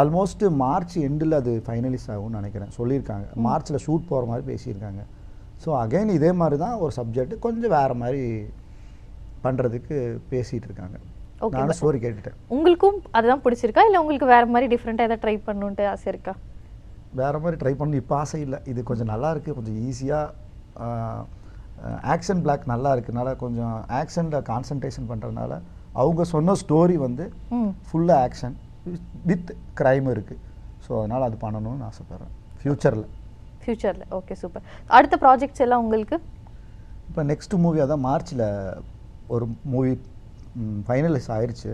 Speaker 1: ஆல்மோஸ்ட் மார்ச் எண்டில் அது ஃபைனலிஸ் ஆகும்னு நினைக்கிறேன். சொல்லியிருக்காங்க. மார்ச்சில் ஷூட் போகிற மாதிரி பேசியிருக்காங்க. ஸோ அகைன் இதே மாதிரி தான் ஒரு சப்ஜெக்ட் கொஞ்சம் வேறு மாதிரி பண்ணுறதுக்கு பேசிகிட்டு இருக்காங்க. நானும் ஸ்டோரி கேட்டுட்டேன்.
Speaker 2: உங்களுக்கும் அதுதான் பிடிச்சிருக்கா? இல்லை உங்களுக்கு வேற மாதிரி டிஃப்ரெண்ட்டாக எதாவது ட்ரை பண்ணணுன்ட்டு ஆசை இருக்கா?
Speaker 1: வேறு மாதிரி ட்ரை பண்ணி இப்போ ஆசை இல்லை. இது கொஞ்சம் நல்லா இருக்குது கொஞ்சம் ஈஸியாக ஆக்ஷன் பிளாக் நல்லா இருக்குனால கொஞ்சம் ஆக்ஷனில் கான்சன்ட்ரேஷன் பண்ணுறதுனால அவங்க சொன்ன ஸ்டோரி வந்து ஃபுல்லாக ஆக்ஷன் வித் க்ரைம் இருக்குது ஸோ அதனால் அது பண்ணணும்னு ஆசைப்பட்றேன். ஃப்யூச்சரில்
Speaker 2: ஃப்யூச்சரில் ஓகே சூப்பர் அடுத்த ப்ராஜெக்ட்ஸ் எல்லாம் உங்களுக்கு?
Speaker 1: இப்போ நெக்ஸ்ட் மூவி அதான் மார்ச்சில் ஒரு மூவி ஃபைனலைஸ் ஆயிடுச்சு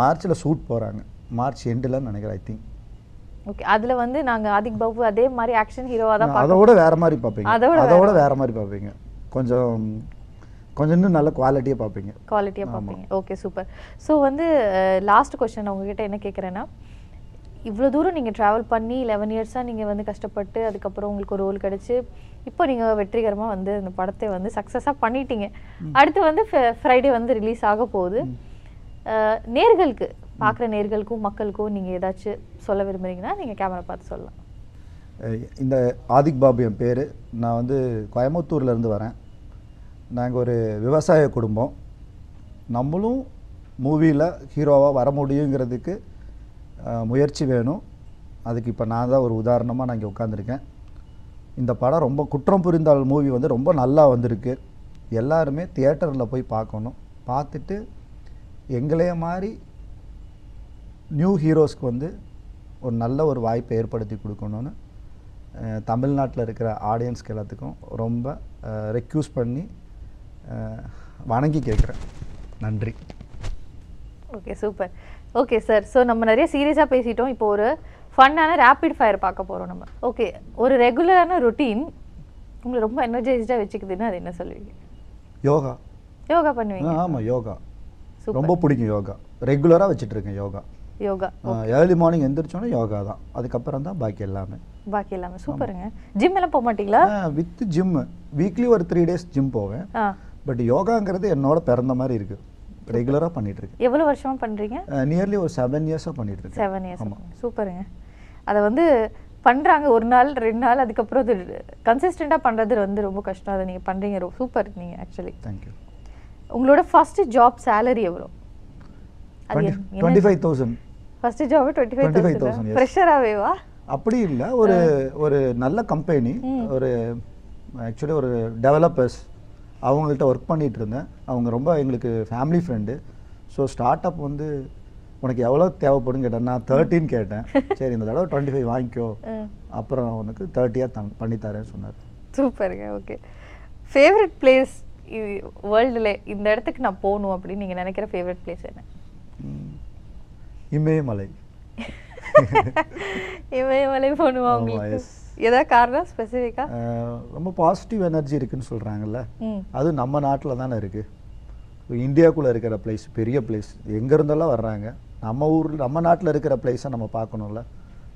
Speaker 1: மார்ச்சில் ஷூட் போகிறாங்க மார்ச் எண்டில் நினைக்கிறேன் ஐ திங்க்
Speaker 2: ஓகே அதில் வந்து நாங்கள் ஆதிக் பாபு அதே மாதிரி ஆக்ஷன் ஹீரோவாக தான்
Speaker 1: அதோட வேற மாதிரி பார்ப்பீங்க.
Speaker 2: அதோட வேற
Speaker 1: மாதிரி. பார்ப்பீங்க. கொஞ்சம் கொஞ்சம் இன்னும் நல்ல குவாலிட்டியாக பார்ப்பீங்க.
Speaker 2: குவாலிட்டியாக பார்ப்பீங்க. ஓகே சூப்பர் ஸோ வந்து லாஸ்ட் கொஸ்டின் உங்ககிட்ட என்ன கேட்குறேன்னா இவ்வளோ தூரம் நீங்கள் ட்ராவல் பண்ணி லெவன் இயர்ஸாக நீங்கள் வந்து கஷ்டப்பட்டு அதுக்கப்புறம் உங்களுக்கு ஒரு ரோல் கிடச்சி இப்போ நீங்கள் வெற்றிகரமாக வந்து இந்த படத்தை வந்து சக்ஸஸாக பண்ணிட்டீங்க. அடுத்து வந்து ஃப்ரைடே வந்து ரிலீஸ் ஆக போகுது. நேர்களுக்கு பார்க்குற நேர்களுக்கும் மக்களுக்கும் நீங்கள் ஏதாச்சும் சொல்ல விரும்புகிறீங்கன்னா நீங்கள் கேமரா பார்த்து சொல்லலாம்.
Speaker 1: இந்த ஆதிக் பாபு என் பேர். நான் வந்து கோயம்புத்தூர்லேருந்து வரேன். நாங்கள் ஒரு விவசாய குடும்பம். நம்மளும் மூவியில் ஹீரோவாக வர முடியுங்கிறதுக்கு முயற்சி வேணும். அதுக்கு இப்போ நான் தான் ஒரு உதாரணமாக நான் இங்கே உட்காந்துருக்கேன் இந்த படம் ரொம்ப குற்றம் புரிந்தால் மூவி வந்து ரொம்ப நல்லா வந்திருக்கு. எல்லாருமே தியேட்டரில் போய் பார்க்கணும். பார்த்துட்டு எங்களைய மாதிரி நியூ ஹீரோஸ்க்கு வந்து ஒரு நல்ல ஒரு வாய்ப்பை ஏற்படுத்தி கொடுக்கணும்னு தமிழ்நாட்டில் இருக்கிற ஆடியன்ஸ்க்கு எல்லாத்துக்கும் ரொம்ப ரெக்யூஸ் பண்ணி வணங்கி கேட்குறேன். நன்றி.
Speaker 2: Okay super okay sir so நம்ம நிறைய சீரியஸாக பேசிட்டோம். இப்போ ஒரு ஃபன்னான ரேபிட் ஃபயர் பார்க்க போகிறோம் நம்ம. ஓகே ஒரு ரெகுலரான ரொட்டீன் உங்களை ரொம்ப எனர்ஜைஸ்டாக வச்சுக்குதுன்னா அது என்ன சொல்லுவீங்க?
Speaker 1: யோகா.
Speaker 2: யோகா பண்ணுவீங்க?
Speaker 1: ஆமாம் யோகா. ரொம்ப பிடிக்கும் யோகா. ரெகுலராக வச்சுட்டு இருக்கேன் யோகா.
Speaker 2: யோகா.
Speaker 1: ஏர்லி மார்னிங் எந்திரிச்சோன்னே யோகா தான். அதுக்கப்புறம் தான் பாக்கி எல்லாமே.
Speaker 2: பாக்கி எல்லாமே. சூப்பருங்க. ஜிம் எல்லாம் போக மாட்டீங்களா?
Speaker 1: வித் ஜிம் வீக்லி ஒரு த்ரீ டேஸ் ஜிம் போவேன். பட் யோகாங்கிறது என்னோட பிறந்த மாதிரி இருக்கு. ரெகுலராக பண்ணிட்டு இருக்கேன்
Speaker 2: எவ்வளோ வருஷமா பண்ணுறீங்க
Speaker 1: நியர்லி ஒரு செவன் இயர்ஸாக பண்ணிட்டு இருக்கேன்
Speaker 2: செவன் இயர்ஸ் சூப்பருங்க. அதை வந்து பண்ணுறாங்க ஒரு நாள் ரெண்டு நாள் அதுக்கப்புறம் அது கன்சிஸ்டண்ட்டாக பண்ணுறது வந்து ரொம்ப கஷ்டம். அதை நீங்கள் பண்ணுறீங்க சூப்பர் நீங்கள் ஆக்சுவலி
Speaker 1: தேங்க்யூ
Speaker 2: உங்களோட ஃபர்ஸ்ட் ஜாப் சேலரி எவ்வளோ?
Speaker 1: Twenty five thousand
Speaker 2: first job twenty five
Speaker 1: 25,000,
Speaker 2: thousand
Speaker 1: yes.
Speaker 2: ப்ரெஷராகவேவா
Speaker 1: அப்படி இல்லை. ஒரு ஒரு நல்ல கம்பெனி ஒரு ஆக்சுவலி ஒரு டெவலப்பர்ஸ் அவங்கள்ட்ட ஒர்க் பண்ணிட்டு இருந்தேன். அவங்க ரொம்ப எங்களுக்கு family friend so start up வந்து உனக்கு எவ்வளோ தேவைப்படும் கேட்டேன். நான் தேர்ட்டின்னு கேட்டேன். சரி இந்த தடவை டுவெண்ட்டி ஃபைவ் வாங்கிக்கோ அப்புறம் உனக்கு தேர்ட்டியாக பண்ணி தரேன்னு சொன்னார்.
Speaker 2: சூப்பருங்க. ஓகே ஃபேவரட் பிளேஸ் வேர்ல்டில் இந்த இடத்துக்கு நான் போகணும் அப்படின்னு நீங்கள் நினைக்கிற ஃபேவரட் பிளேஸ் என்ன.
Speaker 1: இமயமலை.
Speaker 2: இமயமலை போகணுமா உங்களுக்கு. ஏதாவது காரணம்? ஸ்பெசிஃபிக்காக
Speaker 1: அஹ், ரொம்ப பாசிட்டிவ் எனர்ஜி இருக்குன்னு சொல்கிறாங்கல்ல
Speaker 2: ம்.
Speaker 1: அது நம்ம நாட்டில் தானே இருக்குது இந்தியாக்குள்ளே இருக்கிற பிளேஸ் பெரிய பிளேஸ் எங்கே இருந்தெல்லாம் வர்றாங்க. நம்ம ஊரில் நம்ம நாட்டில் இருக்கிற பிளேஸை நம்ம பார்க்கணும்ல.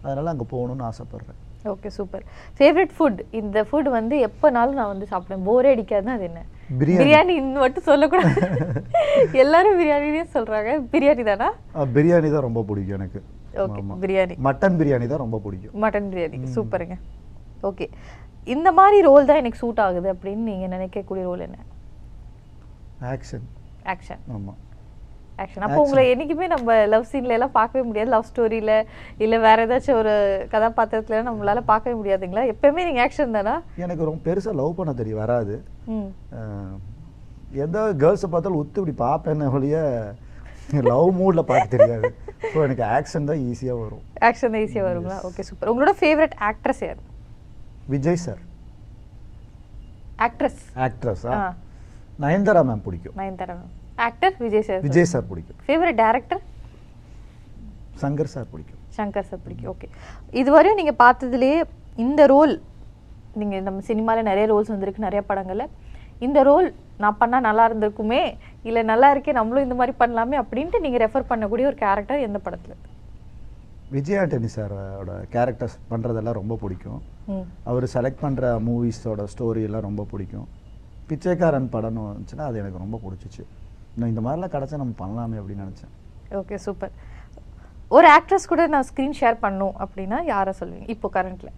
Speaker 1: அதனால் அங்கே போகணும்னு ஆசைப்பட்றேன்.
Speaker 2: ஓகே சூப்பர் ஃபேவரட் ஃபுட் இந்த ஃபுட் வந்து எப்போனாலும் நான் வந்து சாப்பிடுவேன். போரே அடிக்காதுன்னா அது என்ன?
Speaker 1: பிரியாணி.
Speaker 2: மட்டும் சொல்லக்கூடாது. எல்லாரும் பிரியாணினே சொல்றாங்க. பிரியாணி தானா?
Speaker 1: பிரியாணி தான் ரொம்ப பிடிக்கும் எனக்கு.
Speaker 2: ஓகே. பிரியாணி
Speaker 1: மட்டன் பிரியாணி தான் ரொம்ப பிடிக்கும்.
Speaker 2: மட்டன் பிரியாணி சூப்பருங்க ஓகே இந்த மாதிரி ரோல் தான் எனக்கு சூட் ஆகுது அப்படின்னு நீங்க நினைக்கக்கூடிய ரோல் என்ன?
Speaker 1: ஆக்ஷன்
Speaker 2: ஆக்ஷன்
Speaker 1: ஆமாம்
Speaker 2: ஆக்ஷன் அப்போ உங்களை என்னைக்குமே நம்ம லவ் சீன்ல எல்லாம் பார்க்கவே முடியாது. லவ் ஸ்டோரியில இல்ல வேற ஏதாச்சும் ஒரு கதாபாத்திரத்துல நம்மளால பார்க்கவே முடியாதுங்களா? எப்பவுமே நீங்க ஆக்ஷன் தானா?
Speaker 1: எனக்கு ரொம்ப பெருசாக லவ் பண்ண தெரியும் வராது. எந்த கேர்ள்ஸை பார்த்தாலும் உத்து இப்படி பார்ப்பேன் ஒழிய லவ் மூடில் பார்க்க தெரியாது. ஸோ எனக்கு ஆக்ஷன் தான் ஈஸியாக வரும்.
Speaker 2: ஆக்ஷன் தான் ஈஸியாக வருங்களா? ஓகே சூப்பர் உங்களோட ஃபேவரட் ஆக்ட்ரஸ் யார்?
Speaker 1: விஜய் சார்
Speaker 2: ஆக்ட்ரஸ்
Speaker 1: ஆக்ட்ரஸா நயன்தாரா மேம் பிடிக்கும்.
Speaker 2: Nayanthara ma'am actor Vijay sir
Speaker 1: Vijay sir பிடிக்கும்.
Speaker 2: ஃபேவரட் டேரக்டர்
Speaker 1: சங்கர் சார் பிடிக்கும்.
Speaker 2: சங்கர் சார் பிடிக்கும். ஓகே இதுவரையும் நீங்கள் பார்த்ததுலேயே இந்த ரோல் நீங்கள் நம்ம சினிமாவில் நிறைய ரோல்ஸ் வந்திருக்கு நிறைய படங்களில். இந்த ரோல் நான் பண்ணால் நல்லா இருந்திருக்குமே இல்லை நல்லா இருக்கே நம்மளும் இந்த மாதிரி பண்ணலாமே அப்படின்ட்டு நீங்கள் ரெஃபர் பண்ணக்கூடிய ஒரு கேரக்டர் எந்த படத்தில்?
Speaker 1: விஜய் ஆண்டனி சாரோட கேரக்டர்ஸ் பண்ணுறதெல்லாம் ரொம்ப பிடிக்கும். அவர் செலக்ட் பண்ணுற மூவிஸோட ஸ்டோரி எல்லாம் ரொம்ப பிடிக்கும். பிச்சைக்காரன் படம்னு வந்துச்சுன்னா அது எனக்கு ரொம்ப பிடிச்சிச்சு. இன்னும் இந்த மாதிரிலாம் கிடச்சா நம்ம பண்ணலாமே அப்படின்னு நினச்சேன்.
Speaker 2: ஓகே சூப்பர் ஒரு ஆக்ட்ரஸ் கூட நான் ஸ்க்ரீன் ஷேர் பண்ணும் அப்படின்னா யாரை சொல்லுவீங்க? இப்போ கரண்ட்டில்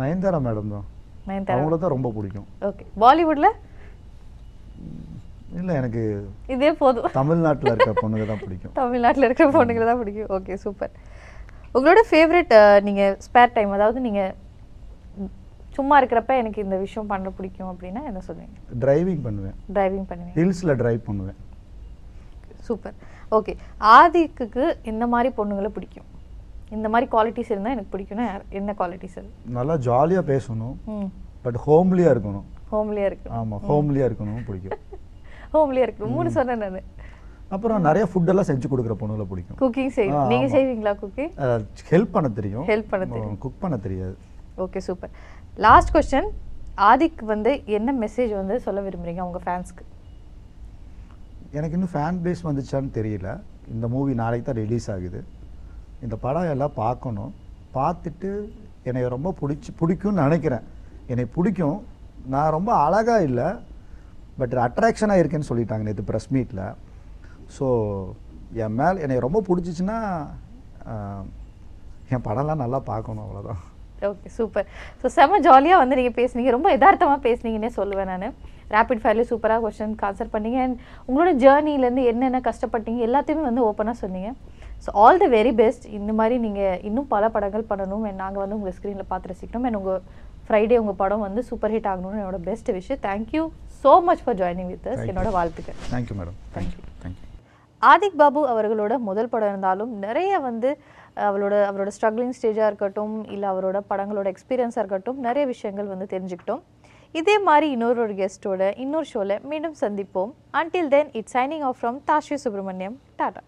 Speaker 1: நயன்தாரா மேடம் தான்.
Speaker 2: நயன்தாரா?
Speaker 1: அவங்கள தான் ரொம்ப பிடிக்கும்.
Speaker 2: ஓகே பாலிவுட்டில்
Speaker 1: இல்லை எனக்கு
Speaker 2: இதே போதும்.
Speaker 1: தமிழ்நாட்டில் இருக்க பொண்ணுங்க தான் பிடிக்கும்.
Speaker 2: தமிழ்நாட்டில் இருக்கிற பொண்ணுங்களை தான் பிடிக்கும். ஓகே சூப்பர் உங்களோட ஃபேவரட் நீங்கள் ஸ்பேர் டைம் அதாவது நீங்கள் சும்மா இருக்கிறப்ப எனக்கு இந்த விஷயம் பண்ண பிடிக்கும் அப்படின்னா என்ன சொல்லுவீங்க?
Speaker 1: டிரைவிங் பண்ணுவேன்.
Speaker 2: டிரைவிங் பண்ணுவீங்க.
Speaker 1: ஹில்ஸில் டிரைவ் பண்ணுவேன்.
Speaker 2: சூப்பர் ஓகே ஆதிக்குக்கு இந்த மாதிரி பொண்ணுங்களை பிடிக்கும். இந்த மாதிரி குவாலிட்டிஸ் இருந்தால் எனக்கு பிடிக்கும்னா என்ன குவாலிட்டிஸ் அது?
Speaker 1: நல்லா ஜாலியாக பேசணும். பட் ஹோம்லியாக இருக்கணும்.
Speaker 2: ஹோம்லியாக இருக்கு
Speaker 1: ஆமாம் ஹோம்லியாக இருக்கணும் பிடிக்கும்.
Speaker 2: ஹோம்லியாக இருக்கு மூணு சொன்னேன் நான்.
Speaker 1: அப்புறம் நிறைய ஃபுட்டெல்லாம் செஞ்சு கொடுக்குற பொண்ணுங்களை பிடிக்கும்.
Speaker 2: குக்கிங் செய்வீங்க
Speaker 1: ஆமா.
Speaker 2: செய்வீங்களா குக்கிங்
Speaker 1: ஹெல்ப் பண்ண தெரியும்.
Speaker 2: Help பண்ண தெரியும்.
Speaker 1: குக் பண்ண தெரியாது.
Speaker 2: Okay super last question Adhik வந்து என்ன மெசேஜ் வந்து சொல்ல விரும்புறீங்க உங்கள் ஃபேன்ஸ்க்கு
Speaker 1: எனக்கு இன்னும் ஃபேன் பேஸ் வந்துச்சான்னு தெரியல. இந்த மூவி நாளைக்கு தான் ரிலீஸ் ஆகுது. இந்த படம் எல்லாம் பார்க்கணும். பார்த்துட்டு என்னை ரொம்ப பிடிச்சி பிடிக்கும்னு நினைக்கிறேன். என்னை பிடிக்கும். நான் ரொம்ப அழகாக இல்லை. பட் அட்ராக்ஷனாக இருக்கேன்னு சொல்லிட்டாங்க நேற்று ப்ரெஸ் மீட்டில் ஸோ என் மேல் என்னை ரொம்ப பிடிச்சிச்சின்னா என் படம்லாம் நல்லா பார்க்கணும் அவ்வளோதான்
Speaker 2: ஓகே சூப்பர் ஸோ செம்ம ஜாலியாக வந்து நீங்கள் பேசுனீங்க. ரொம்ப யதார்த்தமாக பேசுனீங்கன்னே சொல்லுவேன் நான். ரேபிட் ஃபயர்லேயே சூப்பராக கொஸ்டின் ஆன்சர் பண்ணீங்க. அண்ட் உங்களோட ஜேர்னிலேருந்து என்னென்ன கஷ்டப்பட்டீங்க எல்லாத்தையுமே வந்து ஓப்பனாக சொன்னீங்க. So all the very best இந்த மாதிரி நீங்கள் இன்னும் பல படங்கள் பண்ணணும். And நாங்கள் வந்து உங்கள் ஸ்க்ரீனில் பார்த்து ரசிக்கணும் அண்ட் உங்கள் ஃப்ரைடே உங்கள் படம் வந்து சூப்பர் ஹிட் ஆகணும்னு என்னோட பெஸ்ட் விஷயம் thank you so much for joining with
Speaker 1: you.
Speaker 2: என்னோட வாழ்த்துக்கள்.
Speaker 1: Thank you madam thank you thank you
Speaker 2: Adhik Babu அவர்களோட முதல் படம் இருந்தாலும் நிறைய வந்து அவளோட அவரோட ஸ்ட்ரகிளிங் ஸ்டேஜாக இருக்கட்டும் இல்லை அவரோட படங்களோட எக்ஸ்பீரியன்ஸாக இருக்கட்டும் நிறைய விஷயங்கள் வந்து தெரிஞ்சுக்கிட்டோம். இதே மாதிரி இன்னொரு ஒரு கெஸ்ட்டோட இன்னொரு ஷோவில் மீண்டும் சந்திப்போம். Until then it's signing off from Tashi Subramaniam tata